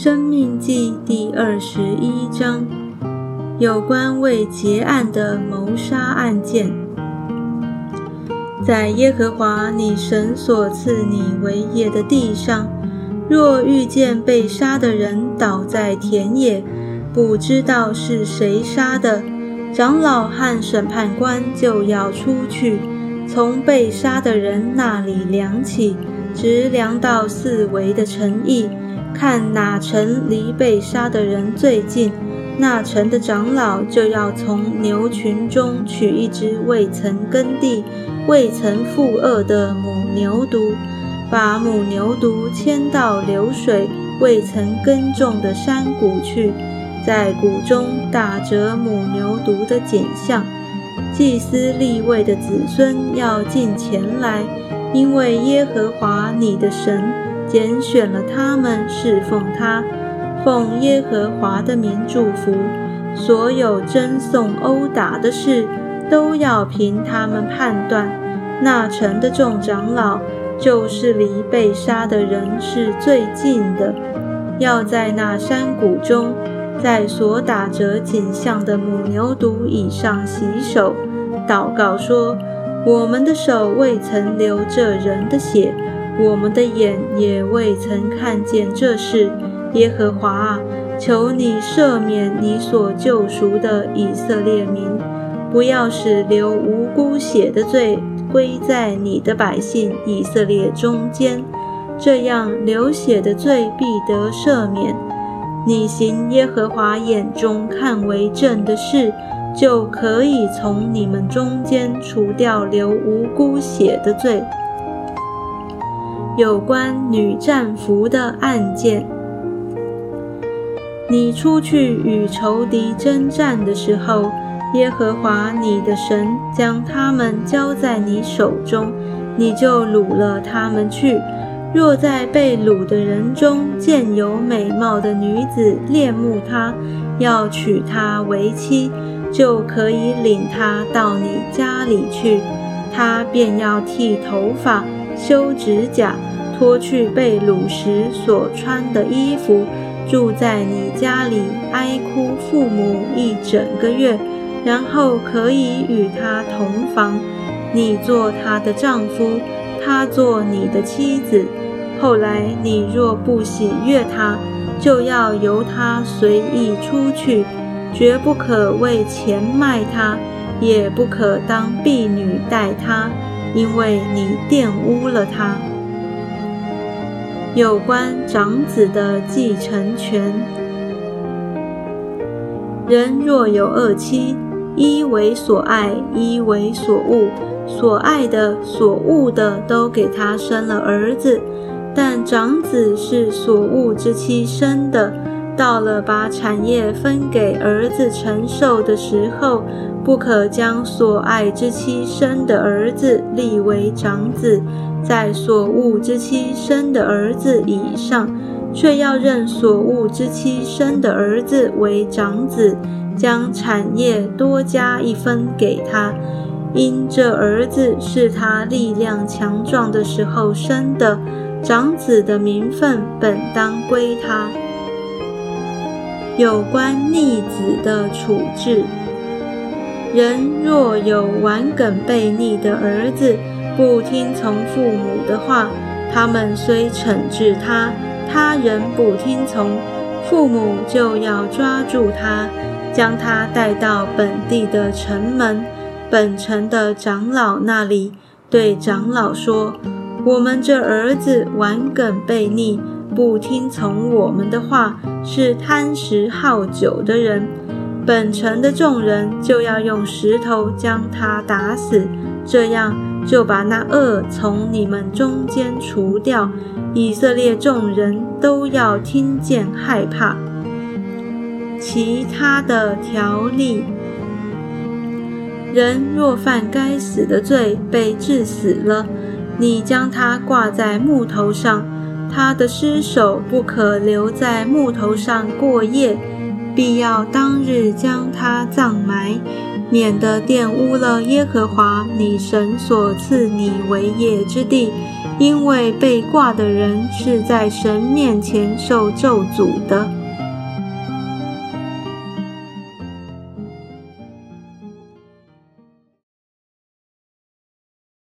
生命记第二十一章，有关未结案的谋杀案件，在耶和华你神所赐你为业的地上，若遇见被杀的人倒在田野，不知道是谁杀的，长老和审判官就要出去，从被杀的人那里量起，直量到四围的城邑。看哪城离被杀的人最近，那城的长老就要从牛群中取一只未曾耕地、未曾负恶的母牛犊，把母牛犊牵到流水未曾耕种的山谷去，在谷中打折母牛犊的颈项。祭司立位的子孙要进前来，因为耶和华你的神。拣选了他们侍奉他，奉耶和华的名祝福。所有争讼殴打的事，都要凭他们判断。那城的众长老，就是离被杀的人是最近的，要在那山谷中，在所打折景象的母牛犊以上洗手，祷告说：我们的手未曾流这人的血。我们的眼也未曾看见这事，耶和华啊，求你赦免你所救赎的以色列民，不要使流无辜血的罪归在你的百姓以色列中间，这样流血的罪必得赦免。你行耶和华眼中看为正的事，就可以从你们中间除掉流无辜血的罪。有关女战俘的案件，你出去与仇敌征战的时候，耶和华你的神将他们交在你手中，你就掳了他们去。若在被掳的人中见有美貌的女子，恋慕她，要娶她为妻，就可以领她到你家里去，她便要剃头发、修指甲。脱去被掳时所穿的衣服，住在你家里哀哭父母一整个月，然后可以与他同房，你做他的丈夫，他做你的妻子。后来你若不喜悦他，就要由他随意出去，绝不可为钱卖他，也不可当婢女待他，因为你玷污了他。有关长子的继承权，人若有二妻，一为所爱，一为所恶，所爱的、所恶的都给他生了儿子，但长子是所恶之妻生的。到了把产业分给儿子承受的时候，不可将所爱之妻生的儿子立为长子。在所恶之妻生的儿子以上，却要认所恶之妻生的儿子为长子，将产业多加一分给他，因这儿子是他力量强壮的时候生的，长子的名分本当归他。有关逆子的处置，人若有顽梗悖逆的儿子。不听从父母的话，他们虽惩治他，他仍不听从，父母就要抓住他，将他带到本地的城门、本城的长老那里，对长老说：“我们这儿子顽梗悖逆，不听从我们的话，是贪食好酒的人。本城的众人就要用石头将他打死，这样。”就把那恶从你们中间除掉，以色列众人都要听见害怕。其他的条例，人若犯该死的罪，被治死了，你将他挂在木头上，他的尸首不可留在木头上过夜，必要当日将他葬埋。免得玷污了耶和华你神所赐你为业之地，因为被挂的人是在神面前受咒诅的。